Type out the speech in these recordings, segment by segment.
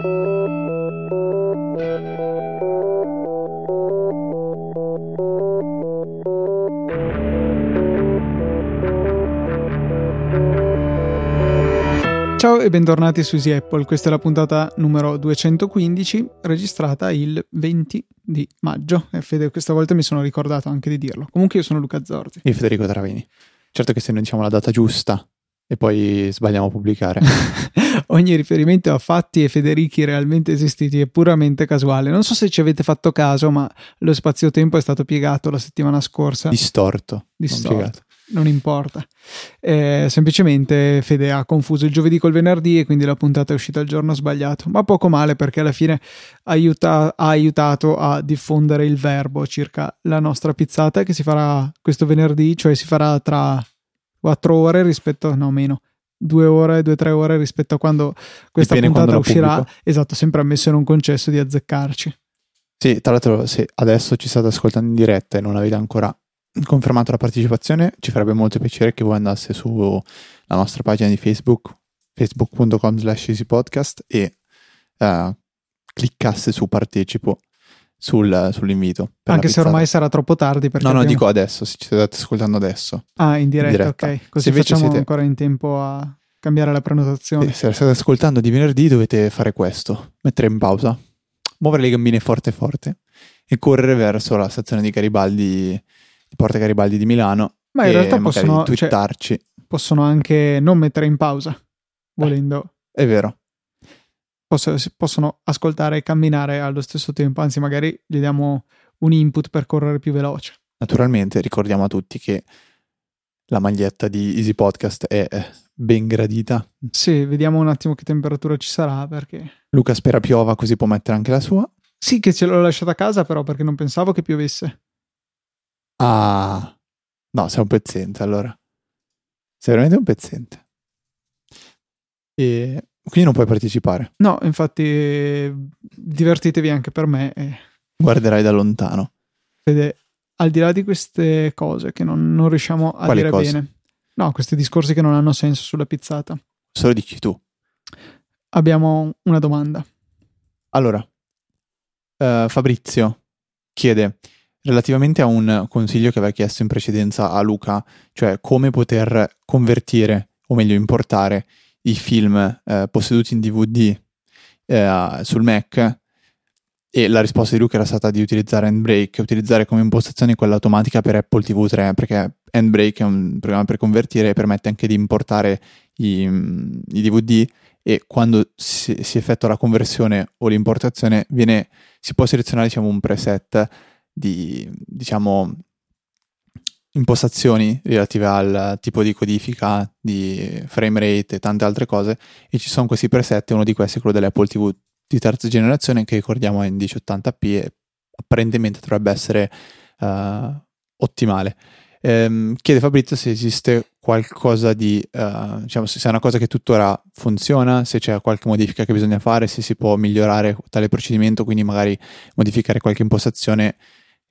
Ciao e bentornati su Easy Apple, questa è la puntata numero 215 registrata il 20 di maggio e Fede questa volta mi sono ricordato anche di dirlo. Comunque io sono Luca Zorzi. E Federico Travini. Certo che se noi diciamo la data giusta e poi sbagliamo a pubblicare. Ogni riferimento a fatti e Federici realmente esistiti è puramente casuale. Non so se ci avete fatto caso, ma lo spazio-tempo è stato piegato la settimana scorsa. Distorto. Distorto non importa. Eh, semplicemente Fede ha confuso il giovedì col venerdì e quindi la puntata è uscita il giorno sbagliato, ma poco male perché alla fine aiuta, ha aiutato a diffondere il verbo circa la nostra pizzata che si farà questo venerdì, cioè si farà tra quattro ore rispetto, no meno, due ore, due o tre ore rispetto a quando questa Dipende puntata quando uscirà. Pubblico. Esatto, sempre ammesso e non concesso di azzeccarci. Sì, tra l'altro se adesso ci state ascoltando in diretta e non avete ancora confermato la partecipazione, ci farebbe molto piacere che voi andaste sulla nostra pagina di Facebook, facebook.com slash easypodcast e uh, cliccasse su partecipo sul, sull'invito. Anche se ormai sarà troppo tardi. no, no, dico adesso, se ci state ascoltando adesso. Ah, in diretta, in diretta. ok. Così facciamo siete... ancora in tempo a cambiare la prenotazione. se state ascoltando di venerdì dovete fare questo, mettere in pausa, muovere le gambine forte forte e correre verso la stazione di Garibaldi di Porta Garibaldi di Milano. Ma in realtà possono, cioè, twittarci. Cioè, possono anche non mettere in pausa, volendo. È vero. Posso, possono ascoltare e camminare allo stesso tempo, anzi magari gli diamo un input per correre più veloce. Naturalmente ricordiamo a tutti che la maglietta di Easy Podcast è ben gradita. Sì, vediamo un attimo che temperatura ci sarà perché... Luca spera piova così può mettere anche la sua. Sì, che ce l'ho lasciata a casa però perché non pensavo che piovesse. Ah, no, sei un pezzente allora. Sei veramente un pezzente. E quindi non puoi partecipare. No, infatti divertitevi anche per me. E... Guarderai da lontano. Fede, al di là di queste cose che non, non riusciamo a Quali dire cose? bene. No, questi discorsi che non hanno senso sulla pizzata. Solo dici tu. Abbiamo una domanda. Allora, uh, Fabrizio chiede relativamente a un consiglio che aveva chiesto in precedenza a Luca, cioè come poter convertire, o meglio importare, i film eh, posseduti in DVD eh, sul Mac e la risposta di Luca era stata di utilizzare Handbrake, utilizzare come impostazione quella automatica per Apple TV 3, perché Handbrake è un programma per convertire e permette anche di importare i, i DVD e quando si, si, effettua la conversione o l'importazione viene, si può selezionare diciamo, un preset di, diciamo, impostazioni relative al tipo di codifica, di frame rate e tante altre cose e ci sono questi preset, uno di questi è quello dell'Apple TV di terza generazione che ricordiamo è in 1080p e apparentemente dovrebbe essere uh, ottimale. Ehm, chiede Fabrizio se esiste qualcosa di, uh, diciamo, se è una cosa che tuttora funziona, se c'è qualche modifica che bisogna fare, se si può migliorare tale procedimento, quindi magari modificare qualche impostazione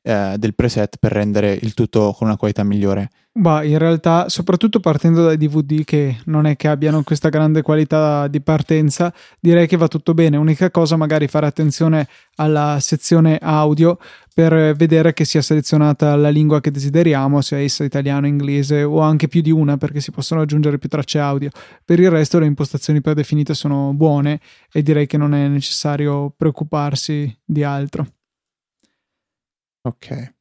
eh, del preset per rendere il tutto con una qualità migliore? Bah, in realtà, soprattutto partendo dai DVD che non è che abbiano questa grande qualità di partenza, direi che va tutto bene. Unica cosa, magari fare attenzione alla sezione audio per vedere che sia selezionata la lingua che desideriamo, sia essa italiano, inglese o anche più di una, perché si possono aggiungere più tracce audio. Per il resto, le impostazioni predefinite sono buone e direi che non è necessario preoccuparsi di altro. Ok.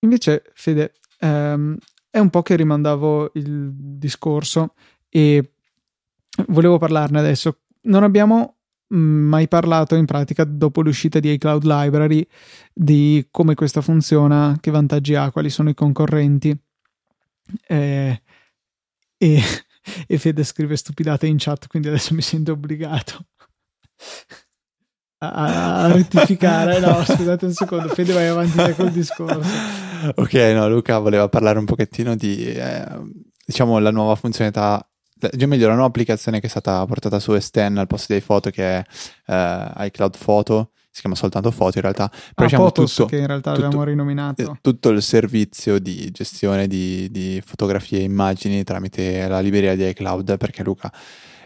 Invece, Fede, ehm, è un po' che rimandavo il discorso e volevo parlarne adesso. Non abbiamo mm, mai parlato in pratica dopo l'uscita di iCloud Library di come questa funziona, che vantaggi ha, quali sono i concorrenti. Eh, e, e Fede scrive stupidate in chat, quindi adesso mi sento obbligato a, a rettificare. No, scusate un secondo, Fede, vai avanti col discorso. Ok, no, Luca voleva parlare un pochettino di, eh, diciamo, la nuova funzionalità già meglio la nuova applicazione che è stata portata su S10 al posto dei foto che è uh, iCloud Photo si chiama soltanto foto in realtà però ah, diciamo tutto, che in realtà tutto, abbiamo rinominato eh, tutto il servizio di gestione di, di, fotografie e immagini tramite la libreria di iCloud perché Luca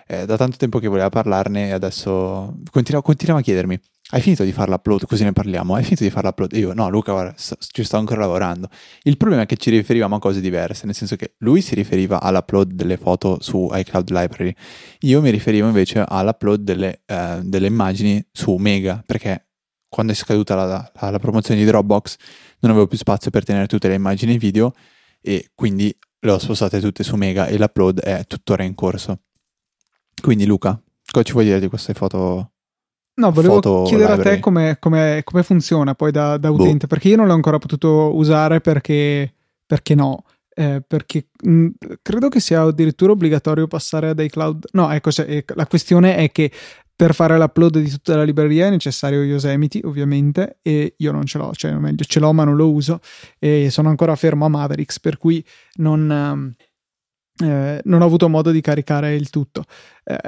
eh, da tanto tempo che voleva parlarne e adesso continuava, continuava a chiedermi hai finito di fare l'upload? Così ne parliamo. Hai finito di fare l'upload? Io, no, Luca, guarda, sto, ci sto ancora lavorando. Il problema è che ci riferivamo a cose diverse, nel senso che lui si riferiva all'upload delle foto su iCloud Library, io mi riferivo invece all'upload delle, eh, delle immagini su Mega, perché quando è scaduta la, la, la, promozione di Dropbox non avevo più spazio per tenere tutte le immagini video e quindi le ho spostate tutte su Mega e l'upload è tuttora in corso. Quindi Luca, cosa ci vuoi dire di queste foto? No, volevo chiedere library. a te come, come, come funziona poi da, da boh. utente, boh. perché io non l'ho ancora potuto usare perché, perché no. Eh, perché mh, mm, credo che sia addirittura obbligatorio passare ad iCloud. No, ecco, se, la questione è che per fare l'upload di tutta la libreria è necessario Yosemite, ovviamente, e io non ce l'ho, cioè meglio ce l'ho ma non lo uso e sono ancora fermo a Mavericks, per cui non, ehm, eh, non ho avuto modo di caricare il tutto. Eh,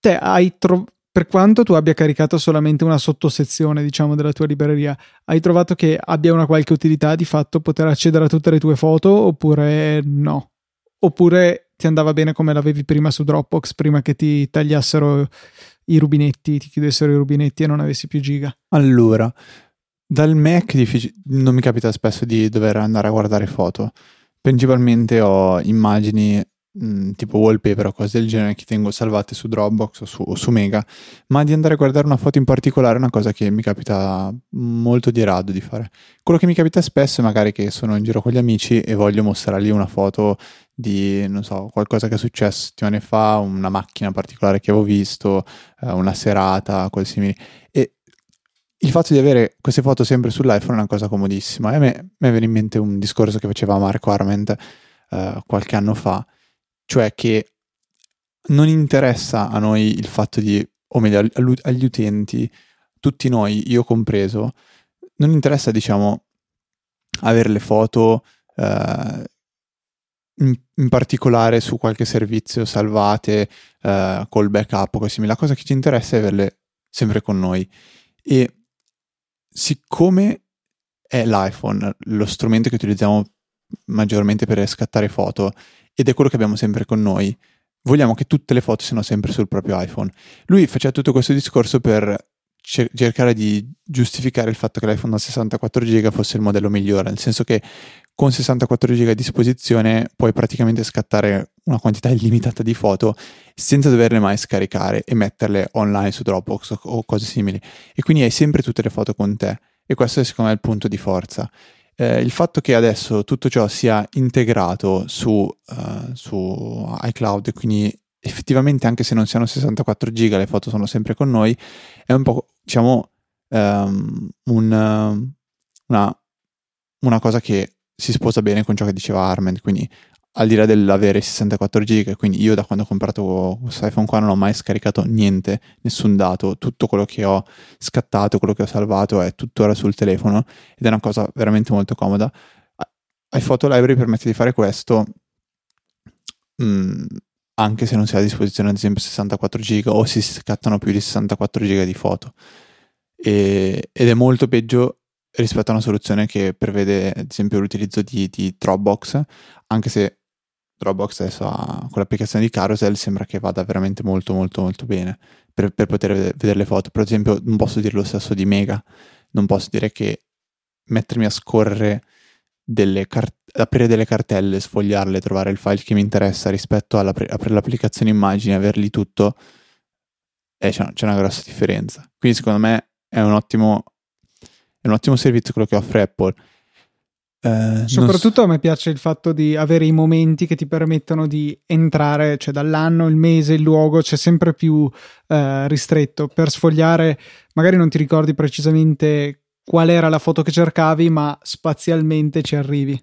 te hai trovato per quanto tu abbia caricato solamente una sottosezione, diciamo, della tua libreria, hai trovato che abbia una qualche utilità di fatto poter accedere a tutte le tue foto oppure no? Oppure ti andava bene come l'avevi prima su Dropbox, prima che ti tagliassero i rubinetti, ti chiudessero i rubinetti e non avessi più giga? Allora, dal Mac diffic- non mi capita spesso di dover andare a guardare foto. Principalmente ho immagini mh, tipo wallpaper o cose del genere che tengo salvate su Dropbox o su, o su, Mega, ma di andare a guardare una foto in particolare è una cosa che mi capita molto di rado di fare. Quello che mi capita spesso è magari che sono in giro con gli amici e voglio mostrargli una foto di, non so, qualcosa che è successo settimane fa, una macchina particolare che avevo visto, eh, una serata, cose simili. E il fatto di avere queste foto sempre sull'iPhone è una cosa comodissima. E a me, mi viene in mente un discorso che faceva Marco Arment eh, qualche anno fa, cioè che non interessa a noi il fatto di, o meglio agli utenti, tutti noi, io compreso, non interessa diciamo avere le foto eh, in, in, particolare su qualche servizio salvate eh, col backup o così. La cosa che ci interessa è averle sempre con noi. E siccome è l'iPhone lo strumento che utilizziamo maggiormente per scattare foto ed è quello che abbiamo sempre con noi. Vogliamo che tutte le foto siano sempre sul proprio iPhone. Lui faceva tutto questo discorso per cercare di giustificare il fatto che l'iPhone da 64 GB fosse il modello migliore, nel senso che con 64 GB a disposizione puoi praticamente scattare una quantità illimitata di foto senza doverle mai scaricare e metterle online su Dropbox o cose simili. E quindi hai sempre tutte le foto con te. E questo è secondo me il punto di forza eh, il fatto che adesso tutto ciò sia integrato su, uh, su iCloud, quindi effettivamente anche se non siano 64 giga le foto sono sempre con noi, è un po' diciamo um, un, una, una cosa che si sposa bene con ciò che diceva Armand, quindi al di là dell'avere 64 giga, quindi io da quando ho comprato questo iPhone qua non ho mai scaricato niente, nessun dato, tutto quello che ho scattato, quello che ho salvato è tuttora sul telefono ed è una cosa veramente molto comoda. iPhoto Library permette di fare questo mh, mm, anche se non si ha a disposizione ad esempio 64 giga o si scattano più di 64 giga di foto e, ed è molto peggio rispetto a una soluzione che prevede ad esempio l'utilizzo di, di Dropbox anche se Dropbox adesso ha con l'applicazione di Carousel sembra che vada veramente molto molto molto bene per, per poter vedere le foto. Per esempio non posso dire lo stesso di Mega, non posso dire che mettermi a scorrere delle cart- aprire delle cartelle, sfogliarle, trovare il file che mi interessa rispetto all'aprire l'applicazione immagini, averli tutto, eh, c'è, c'è, una grossa differenza. Quindi secondo me è un ottimo, è un ottimo servizio quello che offre Apple eh, Soprattutto so. a me piace il fatto di avere i momenti che ti permettono di entrare, cioè dall'anno, il mese, il luogo, c'è sempre più eh, ristretto. Per sfogliare, magari non ti ricordi precisamente qual era la foto che cercavi, ma spazialmente ci arrivi.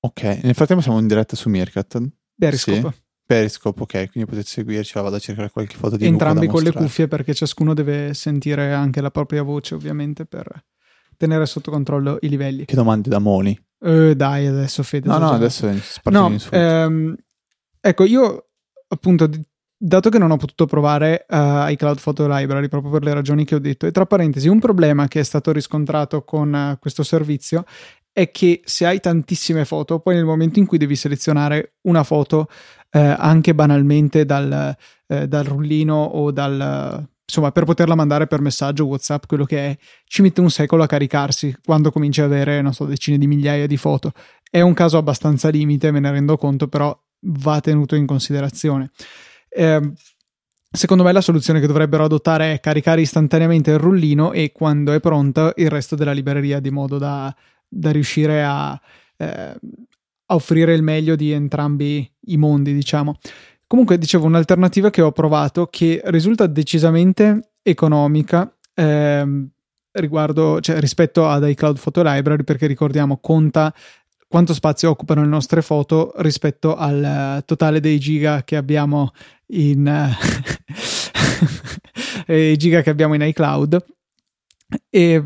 Ok, nel frattempo siamo in diretta su Meerkat. Periscope. Sì. Periscope, ok, quindi potete seguirci, vado a cercare qualche foto di Entrambi con le cuffie perché ciascuno deve sentire anche la propria voce, ovviamente, per tenere sotto controllo i livelli. Che domande da Moni. Uh, dai, adesso Fede. No, no, adesso no, ehm, Ecco, io appunto, dato che non ho potuto provare uh, iCloud Photo Library proprio per le ragioni che ho detto, e tra parentesi, un problema che è stato riscontrato con uh, questo servizio è che se hai tantissime foto, poi nel momento in cui devi selezionare una foto, eh, anche banalmente dal, eh, dal rullino o dal insomma, per poterla mandare per messaggio, WhatsApp, quello che è, ci mette un secolo a caricarsi quando cominci ad avere, non so, decine di migliaia di foto. È un caso abbastanza limite, me ne rendo conto, però va tenuto in considerazione. Eh, secondo me la soluzione che dovrebbero adottare è caricare istantaneamente il rullino e quando è pronta il resto della libreria, di modo da, da riuscire a, eh, a offrire il meglio di entrambi i mondi, diciamo. Comunque, dicevo, un'alternativa che ho provato che risulta decisamente economica ehm, riguardo, cioè, rispetto ad iCloud Photo Library, perché ricordiamo, conta quanto spazio occupano le nostre foto rispetto al uh, totale dei giga che abbiamo in uh, giga che abbiamo in iCloud e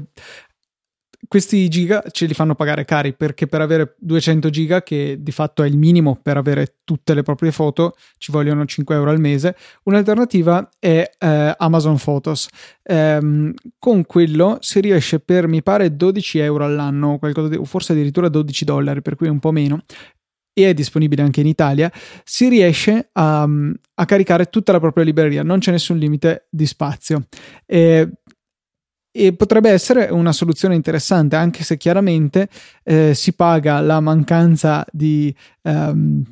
questi giga ce li fanno pagare cari perché per avere 200 giga, che di fatto è il minimo per avere tutte le proprie foto, ci vogliono 5 euro al mese. Un'alternativa è eh, Amazon Photos. Ehm, con quello si riesce per mi pare 12 euro all'anno, o forse addirittura 12 dollari, per cui un po' meno e è disponibile anche in Italia, si riesce a, a, caricare tutta la propria libreria, non c'è nessun limite di spazio. Eh, e potrebbe essere una soluzione interessante, anche se chiaramente eh, si paga la mancanza di, um,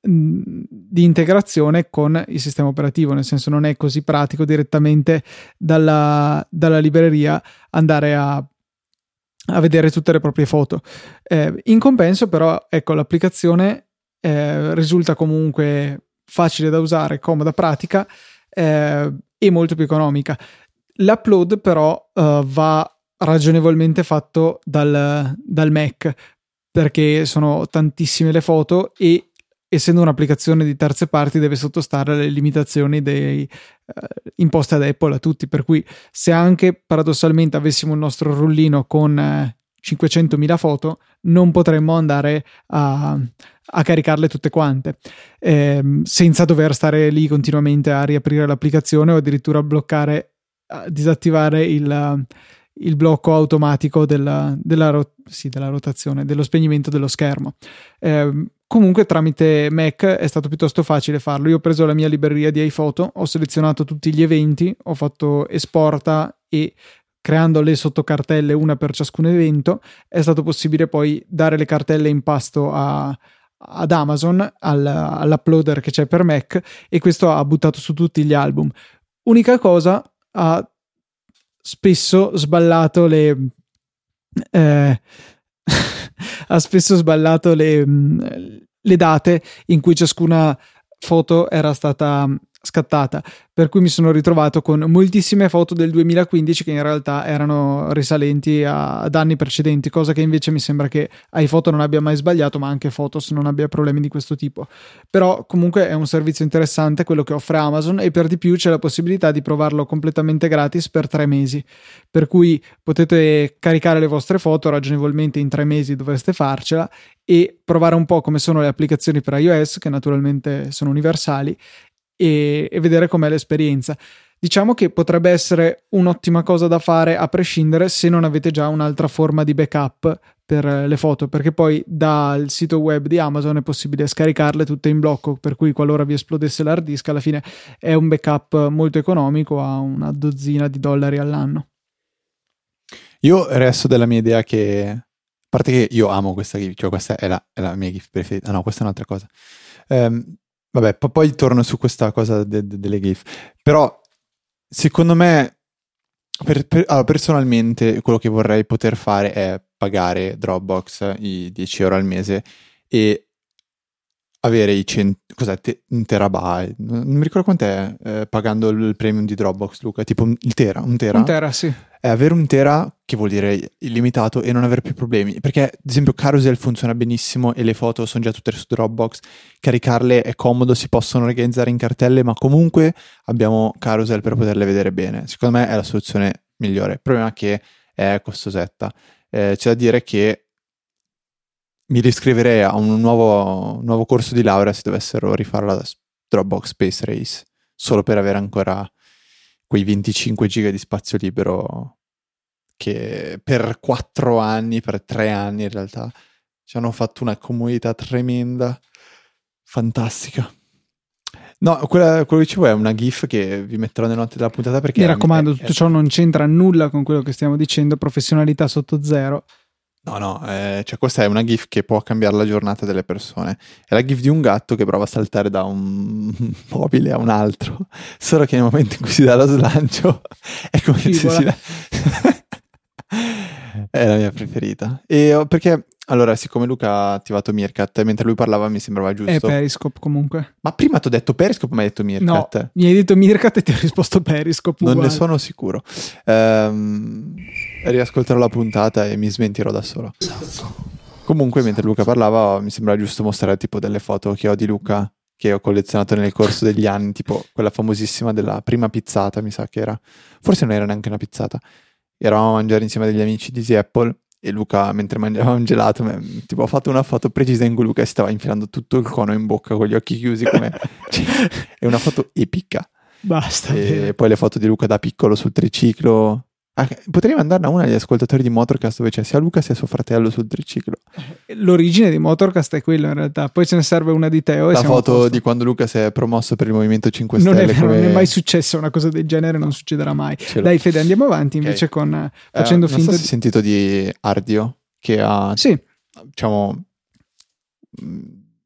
di, integrazione con il sistema operativo, nel senso non è così pratico direttamente dalla, dalla libreria andare a, a, vedere tutte le proprie foto. Eh, in compenso, però, ecco, l'applicazione eh, risulta comunque facile da usare, comoda, pratica eh, e molto più economica. L'upload però uh, va ragionevolmente fatto dal, dal Mac perché sono tantissime le foto e essendo un'applicazione di terze parti deve sottostare alle limitazioni dei, uh, imposte ad Apple a tutti. Per cui se anche paradossalmente avessimo il nostro rullino con uh, 500.000 foto non potremmo andare a, a caricarle tutte quante eh, senza dover stare lì continuamente a riaprire l'applicazione o addirittura bloccare disattivare il, il blocco automatico della, della, ro- sì, della, rotazione, dello spegnimento dello schermo. Eh, comunque tramite Mac è stato piuttosto facile farlo. Io ho preso la mia libreria di iPhoto, ho selezionato tutti gli eventi, ho fatto esporta e creando le sottocartelle una per ciascun evento è stato possibile poi dare le cartelle in pasto a, ad Amazon, al, all'uploader che c'è per Mac e questo ha buttato su tutti gli album. Unica cosa, ha spesso sballato le eh, ha spesso sballato le, le date in cui ciascuna foto era stata scattata, per cui mi sono ritrovato con moltissime foto del 2015 che in realtà erano risalenti a, ad anni precedenti, cosa che invece mi sembra che iPhoto non abbia mai sbagliato, ma anche Photos non abbia problemi di questo tipo. Però comunque è un servizio interessante quello che offre Amazon e per di più c'è la possibilità di provarlo completamente gratis per tre mesi, per cui potete caricare le vostre foto ragionevolmente in tre mesi dovreste farcela e provare un po' come sono le applicazioni per iOS, che naturalmente sono universali, e, e vedere com'è l'esperienza. Diciamo che potrebbe essere un'ottima cosa da fare a prescindere se non avete già un'altra forma di backup per le foto, perché poi dal sito web di Amazon è possibile scaricarle tutte in blocco, per cui qualora vi esplodesse l'hard disk, alla fine è un backup molto economico a una dozzina di dollari all'anno. Io resto della mia idea che, a parte che io amo questa GIF, cioè questa è la, è la mia GIF preferita, no, questa è un'altra cosa. Um, Vabbè, poi torno su questa cosa de- de- delle GIF. Però, secondo me, per, per, allora, personalmente, quello che vorrei poter fare è pagare Dropbox i 10 euro al mese e avere i 100, cos'è, te, un terabyte, non mi ricordo quant'è eh, pagando il premium di Dropbox, Luca, tipo il tera, un tera. Un tera, sì è avere un tera, che vuol dire illimitato, e non avere più problemi. Perché, ad esempio, Carousel funziona benissimo e le foto sono già tutte su Dropbox. Caricarle è comodo, si possono organizzare in cartelle, ma comunque abbiamo Carousel per poterle vedere bene. Secondo me è la soluzione migliore. Il problema è che è costosetta. Eh, c'è da dire che mi riscriverei a un nuovo, nuovo corso di laurea se dovessero rifare la Dropbox Space Race, solo per avere ancora quei 25 giga di spazio libero che per 4 anni, per 3 anni in realtà, ci hanno fatto una comunità tremenda, fantastica. No, quella, quello che dicevo è una GIF che vi metterò nelle note della puntata perché... Mi raccomando, è, tutto ciò non c'entra nulla con quello che stiamo dicendo, professionalità sotto zero. No, no, eh, cioè questa è una GIF che può cambiare la giornata delle persone. È la GIF di un gatto che prova a saltare da un mobile a un altro, solo che nel momento in cui si dà lo slancio è come Scivola. se si... è la mia preferita. E oh, perché allora, siccome Luca ha attivato Meerkat, mentre lui parlava mi sembrava giusto. È Periscope comunque. Ma prima ti ho detto Periscope mi hai detto Meerkat? No, mi hai detto Meerkat e ti ho risposto Periscope. Non ne sono sicuro. Ehm, riascolterò la puntata e mi smentirò da solo. Comunque, mentre Luca parlava, mi sembrava giusto mostrare tipo delle foto che ho di Luca che ho collezionato nel corso degli anni, tipo quella famosissima della prima pizzata, mi sa che era. Forse non era neanche una pizzata. Eravamo a mangiare insieme degli amici di Easy Apple e Luca mentre mangiava un gelato mi, tipo ho fatto una foto precisa in cui Luca stava infilando tutto il cono in bocca con gli occhi chiusi come cioè, è una foto epica basta e bene. poi le foto di Luca da piccolo sul triciclo potrei mandarne una agli ascoltatori di Motorcast dove c'è sia Luca sia suo fratello sul triciclo. L'origine di Motorcast è quella in realtà, poi ce ne serve una di Teo. La foto di quando Luca si è promosso per il Movimento 5 Stelle. Non è, come... non è mai successa una cosa del genere, non succederà mai. Dai Fede, andiamo avanti okay. invece con eh, facendo eh, finta so di... sentito di Ardio che ha sì. diciamo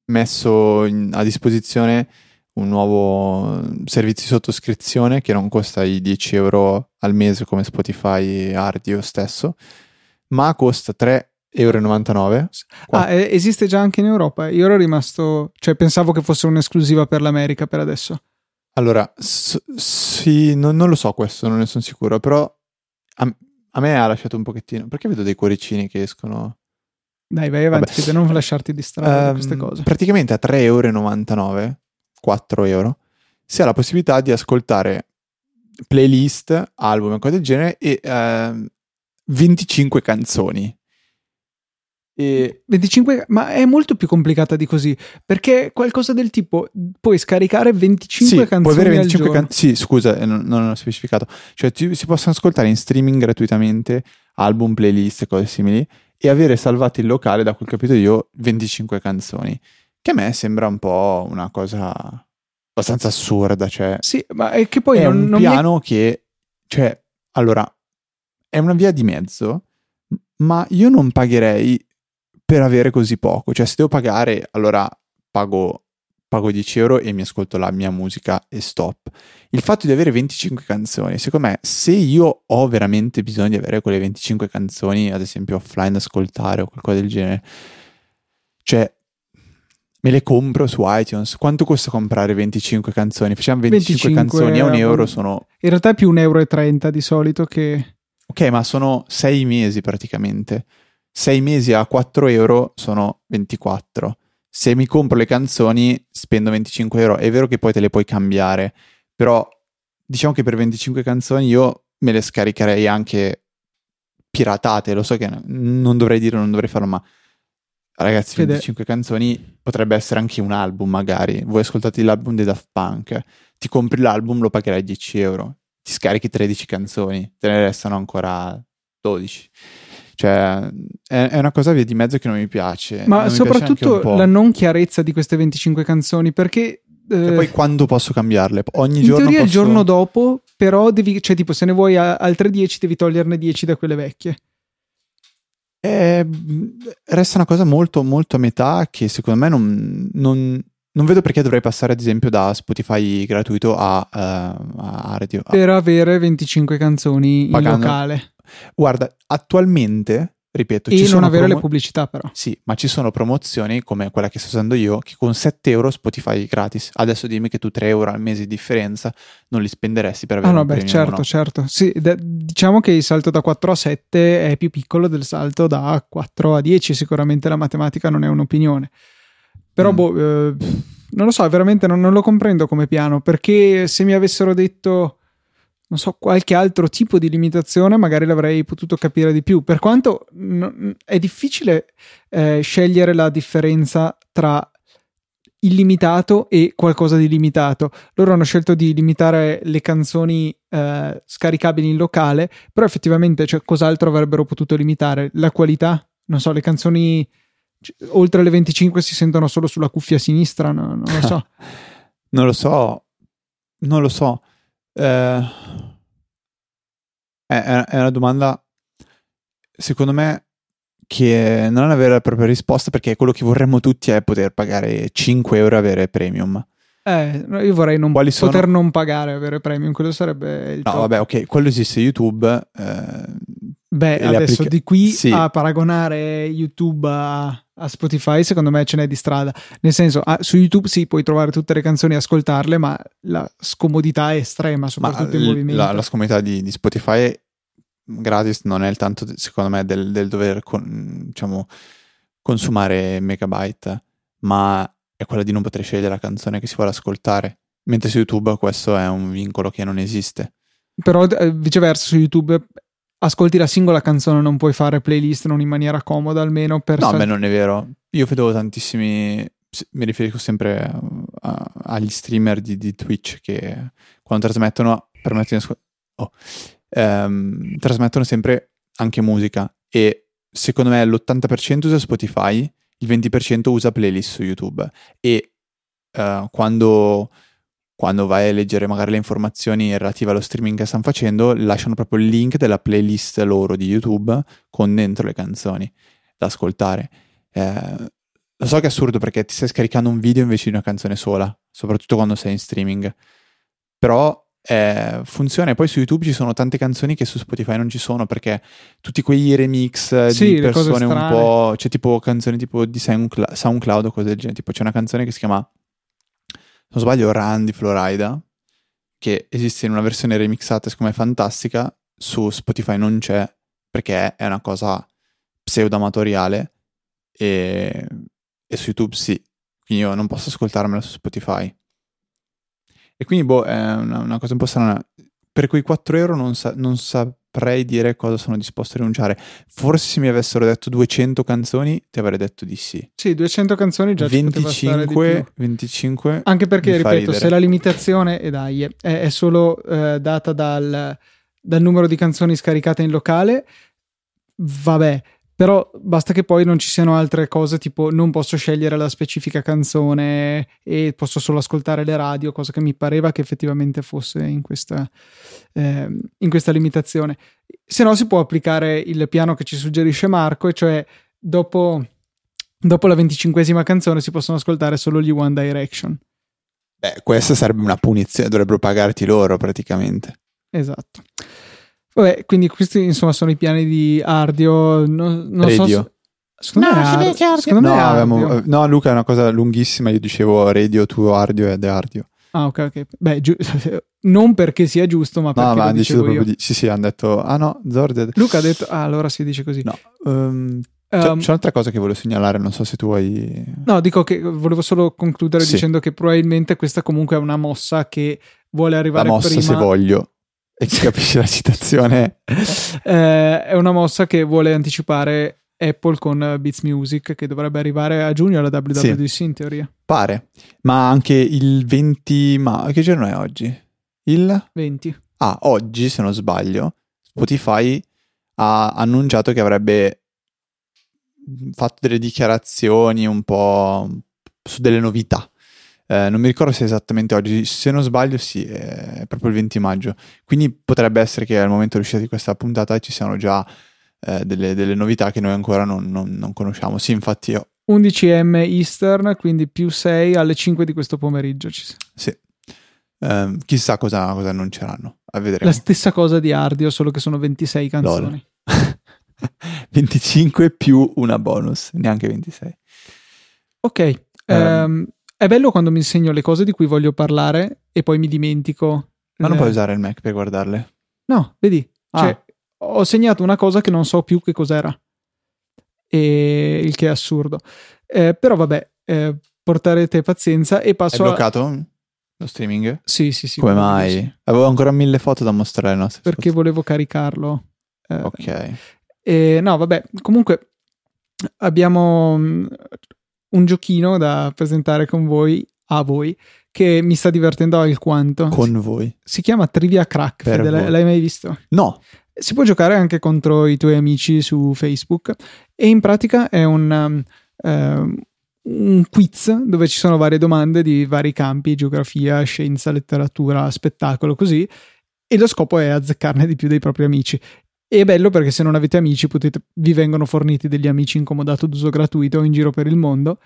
messo in, a disposizione un nuovo servizio di sottoscrizione che non costa i 10 euro al mese come Spotify Ardio stesso, ma costa 3,99 euro. Ah, esiste già anche in Europa? Io ero rimasto, cioè pensavo che fosse un'esclusiva per l'America per adesso. Allora, s- sì, non, non, lo so questo, non ne sono sicuro, però a, a, me ha lasciato un pochettino, perché vedo dei cuoricini che escono... Dai, vai avanti, Vabbè. non lasciarti distrarre um, da queste ehm, cose. Praticamente a 3,99 euro 4 euro, si ha la possibilità di ascoltare playlist, album e cose del genere e eh, 25 canzoni. E... 25, ma è molto più complicata di così perché qualcosa del tipo puoi scaricare 25 sì, canzoni puoi avere 25 can- sì scusa eh, non, non ho specificato cioè ti, si possono ascoltare in streaming gratuitamente album playlist e cose simili e avere salvato il locale da quel capito io 25 canzoni che a me sembra un po' una cosa abbastanza assurda. Cioè, sì, ma è che poi è non, un non piano è... che, cioè, allora, è una via di mezzo, ma io non pagherei per avere così poco. Cioè, se devo pagare, allora pago, pago 10 euro e mi ascolto la mia musica e stop. Il fatto di avere 25 canzoni, secondo me, se io ho veramente bisogno di avere quelle 25 canzoni, ad esempio offline da ascoltare o qualcosa del genere, cioè me le compro su iTunes. Quanto costa comprare 25 canzoni? Facciamo 25, 25 canzoni a un euro sono... In realtà è più 1,30 euro di solito che... Ok, ma sono 6 mesi praticamente. 6 mesi a 4 euro sono 24. Se mi compro le canzoni spendo 25 euro. È vero che poi te le puoi cambiare, però diciamo che per 25 canzoni io me le scaricherei anche piratate. Lo so che non dovrei dire, non dovrei farlo, ma Ragazzi, Fede. 25 canzoni potrebbe essere anche un album, magari. Voi ascoltate l'album dei Daft Punk, ti compri l'album, lo pagherai 10 euro. Ti scarichi 13 canzoni, te ne restano ancora 12. Cioè, è, è una cosa via di mezzo che non mi piace. Ma non soprattutto la non chiarezza di queste 25 canzoni, perché e poi eh, quando posso cambiarle? Ogni in giorno. In teoria posso... il giorno dopo, però devi, cioè tipo se ne vuoi altre 10 devi toglierne 10 da quelle vecchie. Eh, resta una cosa molto, molto a metà che secondo me non, non, non, vedo perché dovrei passare ad esempio da Spotify gratuito a, uh, a radio. Per avere 25 canzoni Pagando. in locale. Guarda, attualmente ripeto, e non avere promo- le pubblicità però. Sì, ma ci sono promozioni come quella che sto usando io che con 7 euro Spotify gratis. Adesso dimmi che tu 3 euro al mese di differenza non li spenderesti per avere ah, no, beh, certo, no. certo. Sì, d- diciamo che il salto da 4 a 7 è più piccolo del salto da 4 a 10, sicuramente la matematica non è un'opinione. Però mm. boh, eh, non lo so, veramente non, non lo comprendo come piano, perché se mi avessero detto non so, qualche altro tipo di limitazione, magari l'avrei potuto capire di più. Per quanto n- è difficile eh, scegliere la differenza tra illimitato e qualcosa di limitato. Loro hanno scelto di limitare le canzoni eh, scaricabili in locale, però effettivamente cioè, cos'altro avrebbero potuto limitare? La qualità? Non so, le canzoni oltre le 25 si sentono solo sulla cuffia sinistra, no, non lo so. Non lo so, non lo so. Eh, è, è una domanda, secondo me, che non ha una vera e propria risposta perché quello che vorremmo tutti è poter pagare 5 euro e avere premium. Eh, io vorrei non Quali poter sono? non pagare avere premium, quello sarebbe il No, top. vabbè, ok, quello esiste YouTube. Eh, Beh, adesso applica- di qui sì. a paragonare YouTube a, a, Spotify, secondo me ce n'è di strada. Nel senso, a, su YouTube sì, puoi trovare tutte le canzoni e ascoltarle, ma la scomodità è estrema, soprattutto in l- movimento. La, la scomodità di, di, Spotify gratis non è il tanto, secondo me, del, del dover con, diciamo, consumare megabyte, ma è quella di non poter scegliere la canzone che si vuole ascoltare. Mentre su YouTube questo è un vincolo che non esiste. Però eh, viceversa su YouTube ascolti la singola canzone, non puoi fare playlist non in maniera comoda almeno per... No, beh, non è vero. Io vedevo tantissimi... Mi riferisco sempre a, agli streamer di, di, Twitch che quando trasmettono permettono di oh, ehm, trasmettono sempre anche musica e secondo me l'80% usa Spotify, il 20% usa playlist su YouTube e uh, quando quando vai a leggere magari le informazioni relative allo streaming che stanno facendo, lasciano proprio il link della playlist loro di YouTube con dentro le canzoni da ascoltare. Eh, lo so che è assurdo perché ti stai scaricando un video invece di una canzone sola, soprattutto quando sei in streaming. Però eh, funziona e poi su YouTube ci sono tante canzoni che su Spotify non ci sono perché tutti quei remix sì, di persone un po'... C'è tipo canzoni tipo di SoundCloud o cose del genere. Tipo c'è una canzone che si chiama non sbaglio, Run di Florida, che esiste in una versione remixata, siccome è fantastica, su Spotify non c'è perché è una cosa pseudo-amatoriale e, e su YouTube sì, quindi io non posso ascoltarmela su Spotify. E quindi, boh, è una, una cosa un po' strana. Per quei 4 euro non, sa, non saprei dire cosa sono disposto a rinunciare. Forse se mi avessero detto 200 canzoni, ti avrei detto di sì. Sì, 200 canzoni già 25, 25 Anche perché, ripeto, ridere. se la limitazione, e dai, è, è solo eh, data dal, dal numero di canzoni scaricate in locale, vabbè, però basta che poi non ci siano altre cose, tipo non posso scegliere la specifica canzone e posso solo ascoltare le radio, cosa che mi pareva che effettivamente fosse in questa, eh, in questa limitazione. Se no si può applicare il piano che ci suggerisce Marco, e cioè dopo, dopo la venticinquesima canzone si possono ascoltare solo gli One Direction. Beh, questa sarebbe una punizione, dovrebbero pagarti loro praticamente. Esatto. Vabbè, quindi questi insomma sono i piani di Ardio. Non, non so se, Secondo, no, me, Ar- secondo no, me avevamo, no, Luca è una cosa lunghissima. Io dicevo Radio, tu Ardio ed Ardio. Ah, ok, ok. Beh, giu- non perché sia giusto, ma perché no, ma hanno deciso proprio di... Sì, sì, hanno detto, ah no, Zord. Luca ha detto, ah, allora si dice così. No, um, c'è, um, c'è, un'altra cosa che volevo segnalare, non so se tu hai... No, dico che volevo solo concludere sì. dicendo che probabilmente questa comunque è una mossa che vuole arrivare La mossa prima... se voglio. E chi capisce la citazione? eh, è una mossa che vuole anticipare Apple con Beats Music che dovrebbe arrivare a giugno alla WWDC sì. in teoria. Pare, ma anche il 20... ma che giorno è oggi? Il 20. Ah, oggi se non sbaglio Spotify ha annunciato che avrebbe fatto delle dichiarazioni un po' su delle novità eh, non mi ricordo se è esattamente oggi, se non sbaglio sì, è proprio il 20 maggio. Quindi potrebbe essere che al momento dell'uscita di questa puntata ci siano già eh, delle, delle, novità che noi ancora non, non, non conosciamo. Sì, infatti io... 11M Eastern, quindi più 6 alle 5 di questo pomeriggio. Ci sì. Um, chissà cosa, cosa annunceranno. A vedere. La stessa cosa di Ardio, solo che sono 26 canzoni. 25 più una bonus, neanche 26. Ok. Um, è bello quando mi insegno le cose di cui voglio parlare e poi mi dimentico. Ma non puoi usare il Mac per guardarle? No, vedi. Ah. Cioè, ho segnato una cosa che non so più che cos'era. E il che è assurdo. Eh, però vabbè, eh, porterete pazienza e passo. È bloccato a... lo streaming? Sì, sì, sì. Come mai? Sì. Avevo ancora mille foto da mostrare. No? Perché volevo caricarlo. Eh, ok. E, no, vabbè, comunque abbiamo un giochino da presentare con voi, a voi, che mi sta divertendo alquanto. Con voi. Si chiama Trivia Crack. Fede, l'hai, l'hai mai visto? No. Si può giocare anche contro i tuoi amici su Facebook e in pratica è un, um, un quiz dove ci sono varie domande di vari campi, geografia, scienza, letteratura, spettacolo, così, e lo scopo è azzeccarne di più dei propri amici. E è bello perché se non avete amici potete, vi vengono forniti degli amici in comodato d'uso gratuito in giro per il mondo.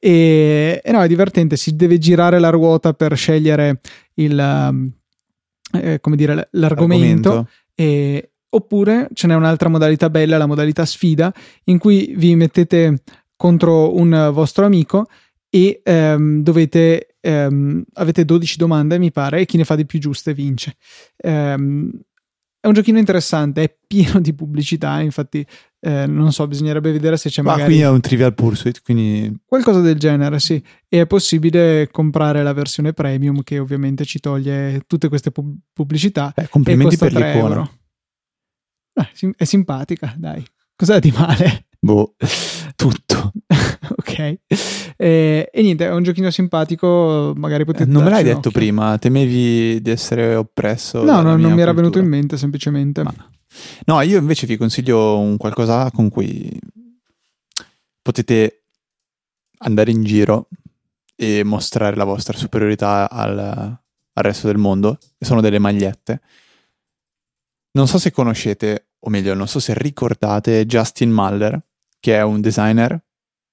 E, e no, è divertente, si deve girare la ruota per scegliere il, um, eh, come dire, l'argomento. Argomento. E, oppure ce n'è un'altra modalità bella, la modalità sfida, in cui vi mettete contro un vostro amico e ehm, dovete ehm, avete 12 domande mi pare e chi ne fa di più giuste vince ehm, è un giochino interessante è pieno di pubblicità infatti eh, non so bisognerebbe vedere se c'è Ma magari qui è un Trivial Pursuit, quindi qualcosa del genere sì. E è possibile comprare la versione premium che ovviamente ci toglie tutte queste pub- pubblicità beh, complimenti per 3 l'icona. sim- è simpatica dai. Cos'è di male? Boh, tutto. ok. Eh, e niente, è un giochino simpatico, magari potete Eh, non me l'hai detto occhio. prima, temevi di essere oppresso. No, no, non mi era venuto in mente semplicemente. Ma- No, io invece vi consiglio un qualcosa con cui potete andare in giro e mostrare la vostra superiorità al, al resto del mondo. E sono delle magliette. Non so se conoscete, o meglio, non so se ricordate Justin Muller, che è un designer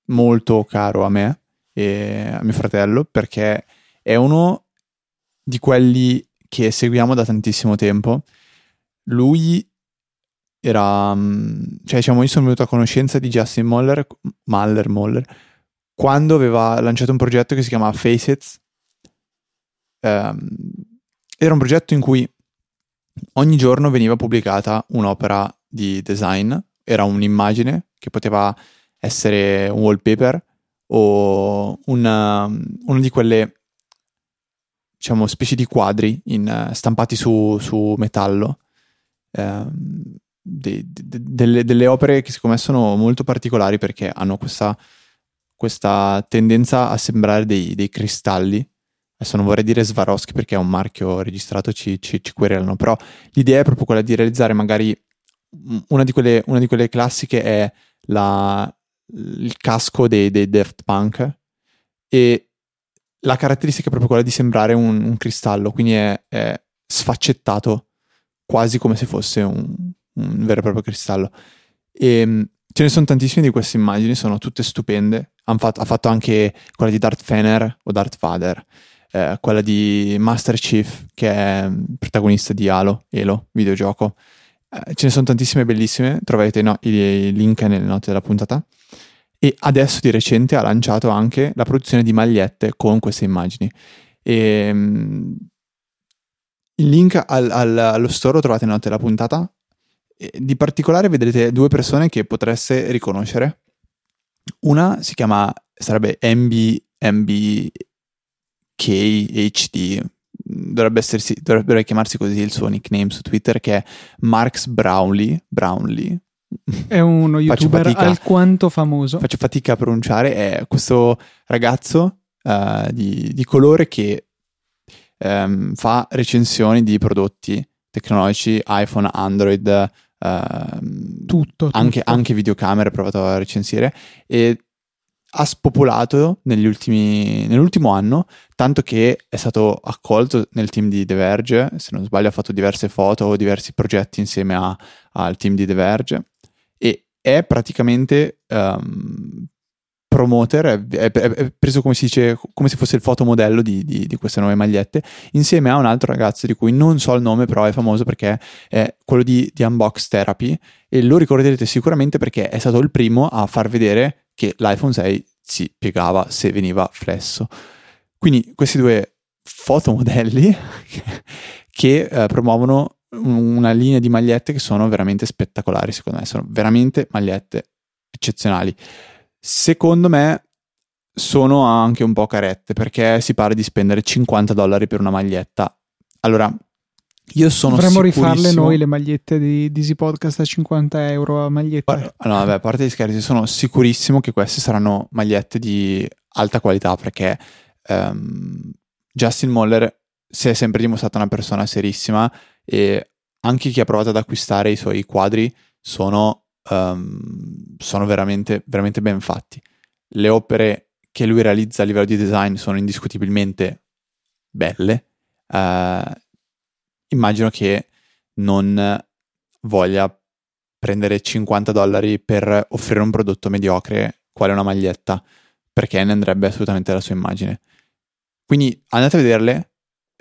molto caro a me e a mio fratello, perché è uno di quelli che seguiamo da tantissimo tempo. Lui era, mm, cioè diciamo, io sono venuto a conoscenza di Justin Muller, Muller, Muller quando aveva lanciato un progetto che si chiamava Facets. Ehm, era un progetto in cui ogni giorno veniva pubblicata un'opera di design, era un'immagine che poteva essere un wallpaper o una, una di quelle diciamo specie di quadri in, eh, stampati su, su metallo ehm, de- de- delle, delle opere che secondo me sono molto particolari perché hanno questa, questa tendenza a sembrare dei, dei cristalli. Adesso non vorrei dire Swarovski perché è un marchio registrato ci, ci, ci querelano però l'idea è proprio quella di realizzare magari mm, una di quelle, una di quelle classiche è la, il casco dei, dei Daft Punk e la caratteristica è proprio quella di sembrare un, un cristallo, quindi è, è sfaccettato quasi come se fosse un, un vero e proprio cristallo. E mh, ce ne sono tantissime di queste immagini, sono tutte stupende. Fatto- ha fatto anche quella di Darth Fener o Darth Vader, eh, quella di Master Chief, che è protagonista di Halo, Halo, videogioco. Eh, ce ne sono tantissime bellissime, troverete no, i, link nelle note della puntata. E adesso di recente ha lanciato anche la produzione di magliette con queste immagini. E, mm, il link al- al- allo store lo trovate nelle note della puntata. E di particolare vedrete due persone che potreste riconoscere. Una si chiama, sarebbe MB, dovrebbe, essersi, dovrebbe chiamarsi così il suo nickname su Twitter, che è Marx Brownlee. Brownlee. È uno youtuber fatica. alquanto famoso. faccio fatica a pronunciare, è questo ragazzo eh, di, di colore che ehm, fa recensioni di prodotti tecnologici, iPhone, Android, ehm, Tutto, anche, tutto. anche videocamere, ho provato a recensire e ha spopolato negli ultimi, nell'ultimo anno, tanto che è stato accolto nel team di The Verge, se non sbaglio ha fatto diverse foto o diversi progetti insieme a- al team di The Verge. E è praticamente ehm, promoter, è, è- è preso come si dice, come se fosse il fotomodello di, di- di queste nuove magliette, insieme a un altro ragazzo di cui non so il nome, però è famoso perché è quello di, di Unbox Therapy. E lo ricorderete sicuramente perché è stato il primo a far vedere che l'iPhone 6 si piegava se veniva flesso. Quindi questi due fotomodelli che eh, promuovono una linea di magliette che sono veramente spettacolari, secondo me, sono veramente magliette eccezionali. Secondo me sono anche un po' carette perché si parla di spendere 50 dollari per una maglietta. Allora, io sono Dovremmo rifarle noi le magliette di Dizzy Podcast a 50 euro a maglietta. No, vabbè, a parte gli scherzi, sono sicurissimo che queste saranno magliette di alta qualità perché ehm, Justin Moller si è sempre dimostrato una persona serissima e anche chi ha provato ad acquistare i suoi quadri sono, ehm, sono veramente, veramente ben fatti. Le opere che lui realizza a livello di design sono indiscutibilmente belle, eh, immagino che non voglia prendere 50 dollari per offrire un prodotto mediocre quale una maglietta, perché ne andrebbe assolutamente la sua immagine. Quindi andate a vederle.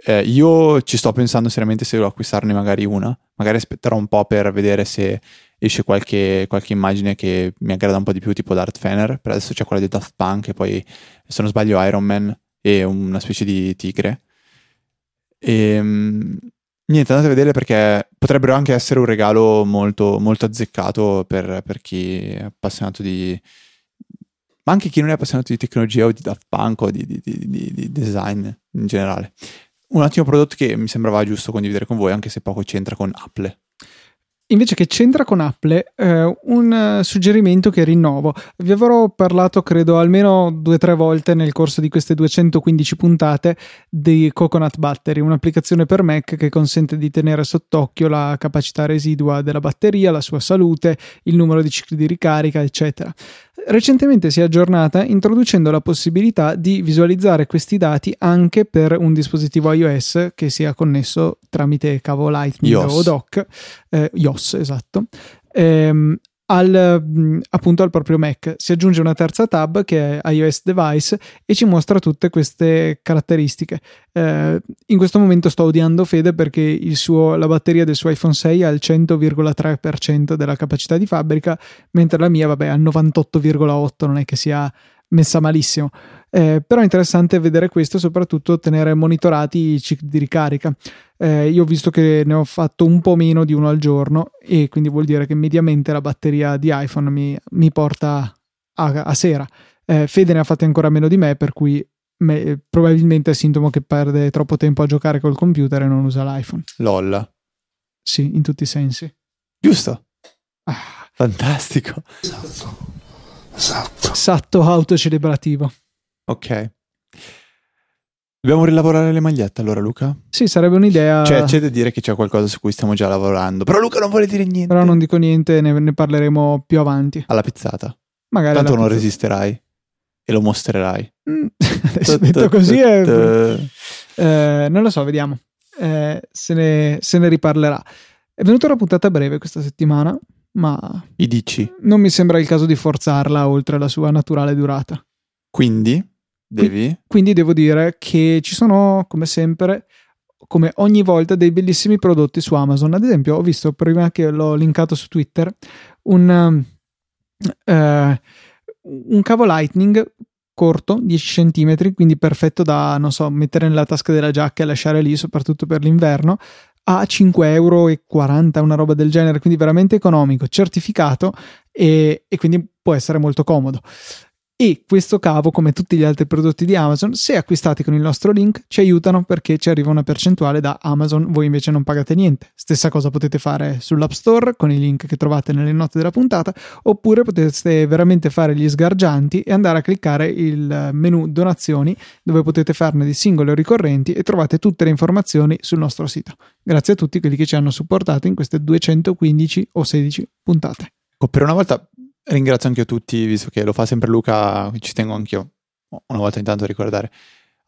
Eh, io ci sto pensando seriamente se devo acquistarne magari una. Magari aspetterò un po' per vedere se esce qualche, qualche immagine che mi aggrada un po' di più, tipo Dart Fener. Per adesso c'è quella di Daft Punk e poi, se non sbaglio, Iron Man e una specie di tigre. Ehm, niente, andate a vedere perché potrebbero anche essere un regalo molto, molto azzeccato per, per chi è appassionato di, ma anche chi non è appassionato di tecnologia o di Daft Punk o di, di, di, di, design in generale. Un ottimo prodotto che mi sembrava giusto condividere con voi, anche se poco c'entra con Apple. Invece che c'entra con Apple, eh, un suggerimento che rinnovo. Vi avrò parlato, credo, almeno due o tre volte nel corso di queste 215 puntate di Coconut Battery, un'applicazione per Mac che consente di tenere sott'occhio la capacità residua della batteria, la sua salute, il numero di cicli di ricarica, eccetera. Recentemente si è aggiornata introducendo la possibilità di visualizzare questi dati anche per un dispositivo iOS che sia connesso tramite cavo Lightning iOS. o dock, eh, iOS esatto, ehm, al, mm, appunto al proprio Mac. Si aggiunge una terza tab che è iOS Device e ci mostra tutte queste caratteristiche. Eh, in questo momento sto odiando Fede perché suo, la batteria del suo iPhone 6 ha il 100,3% della capacità di fabbrica, mentre la mia, vabbè, ha il 98,8%, non è che sia messa malissimo. Eh, però è interessante vedere questo e soprattutto tenere monitorati i cicli di ricarica. Eh, io ho visto che ne ho fatto un po' meno di uno al giorno e quindi vuol dire che mediamente la batteria di iPhone mi, mi porta a, a sera. Eh, Fede ne ha fatte ancora meno di me, per cui me, probabilmente è sintomo che perde troppo tempo a giocare col computer e non usa l'iPhone. LOL. Sì, in tutti i sensi. Giusto. Ah. Fantastico. Esatto. Esatto. Satto autocelebrativo. Ok. Dobbiamo rilavorare le magliette allora, Luca? Sì, sarebbe un'idea. Cioè, c'è da dire che c'è qualcosa su cui stiamo già lavorando. Però Luca non vuole dire niente. Però non dico niente, ne, ne parleremo più avanti. Alla pizzata. Magari Tanto non resisterai. E lo mostrerai. Mm, adesso detto così è... Eh, non lo so, vediamo. Eh, se, ne, se ne riparlerà. È venuta una puntata breve questa settimana, ma I dici. non mi sembra il caso di forzarla oltre la sua naturale durata. Quindi devi... Quindi devo dire che ci sono, come sempre, come ogni volta, dei bellissimi prodotti su Amazon. Ad esempio, ho visto prima che l'ho linkato su Twitter un, eh, un cavo Lightning corto, 10 cm, quindi perfetto da, non so, mettere nella tasca della giacca e lasciare lì, soprattutto per l'inverno, a 5,40 euro, una roba del genere, quindi veramente economico, certificato e, e quindi può essere molto comodo. E questo cavo, come tutti gli altri prodotti di Amazon, se acquistati con il nostro link, ci aiutano perché ci arriva una percentuale da Amazon, voi invece non pagate niente. Stessa cosa potete fare sull'App Store con i link che trovate nelle note della puntata, oppure potete veramente fare gli sgargianti e andare a cliccare il menu donazioni dove potete farne di singole o ricorrenti e trovate tutte le informazioni sul nostro sito. Grazie a tutti quelli che ci hanno supportato in queste 215 o 16 puntate. Ecco, per una volta ringrazio anche tutti, visto che lo fa sempre Luca, ci tengo anch'io una volta intanto a ricordare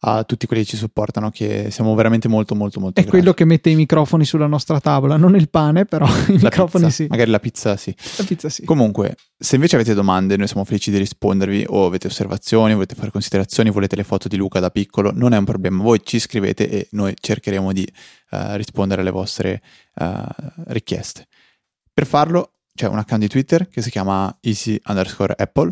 a tutti quelli che ci supportano che siamo veramente molto molto molto È grati. quello che mette i microfoni sulla nostra tavola, non il pane, però i La microfoni pizza, sì. Magari la pizza sì. La pizza sì. Comunque, se invece avete domande, noi siamo felici di rispondervi o avete osservazioni, volete fare considerazioni, volete le foto di Luca da piccolo, non è un problema. Voi ci scrivete e noi cercheremo di eh, rispondere alle vostre eh, richieste. Per farlo c'è un account di Twitter che si chiama easy underscore apple.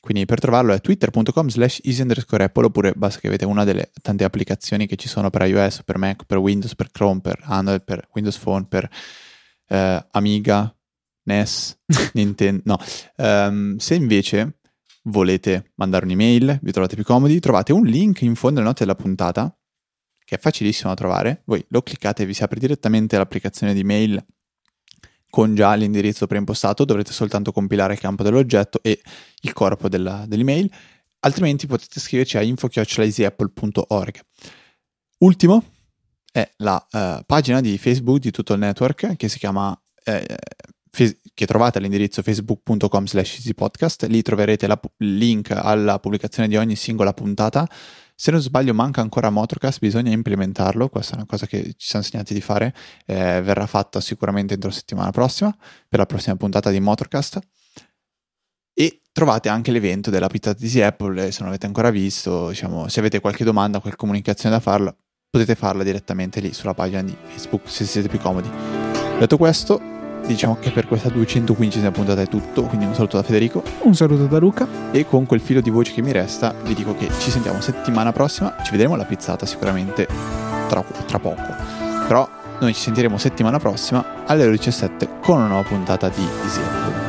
Quindi per trovarlo è twitter.com slash easy underscore apple oppure basta che avete una delle tante applicazioni che ci sono per iOS, per Mac, per Windows, per Chrome, per Android, per Windows Phone, per eh, Amiga, NES, Nintendo. No, Ehm, se invece volete mandare un'email, vi trovate più comodi, trovate un link in fondo alle note della puntata che è facilissimo da trovare. Voi lo cliccate e vi si apre direttamente l'applicazione di mail con già l'indirizzo preimpostato, dovrete soltanto compilare il campo dell'oggetto e il corpo della- dell'email, altrimenti potete scriverci a info.easyapple.org. Ultimo è la eh, pagina di Facebook di tutto il network che si chiama eh, che trovate all'indirizzo facebook.com slash easypodcast, lì troverete il link alla pubblicazione di ogni singola puntata. Se non sbaglio manca ancora Motorcast, bisogna implementarlo, questa è una cosa che ci siamo insegnati di fare, eh, verrà fatta sicuramente entro la settimana prossima, per la prossima puntata di Motorcast. E trovate anche l'evento della puntata di Apple, se non l'avete ancora visto, diciamo, se avete qualche domanda, qualche comunicazione da farla, potete farla direttamente lì sulla pagina di Facebook se siete più comodi. Detto questo, diciamo che per questa 215 puntata è tutto, quindi un saluto da Federico. Un saluto da Luca. E con quel filo di voce che mi resta vi dico che ci sentiamo settimana prossima, ci vedremo alla pizzata sicuramente tra, tra poco. Però noi ci sentiremo settimana prossima alle ore 17 con una nuova puntata di Easy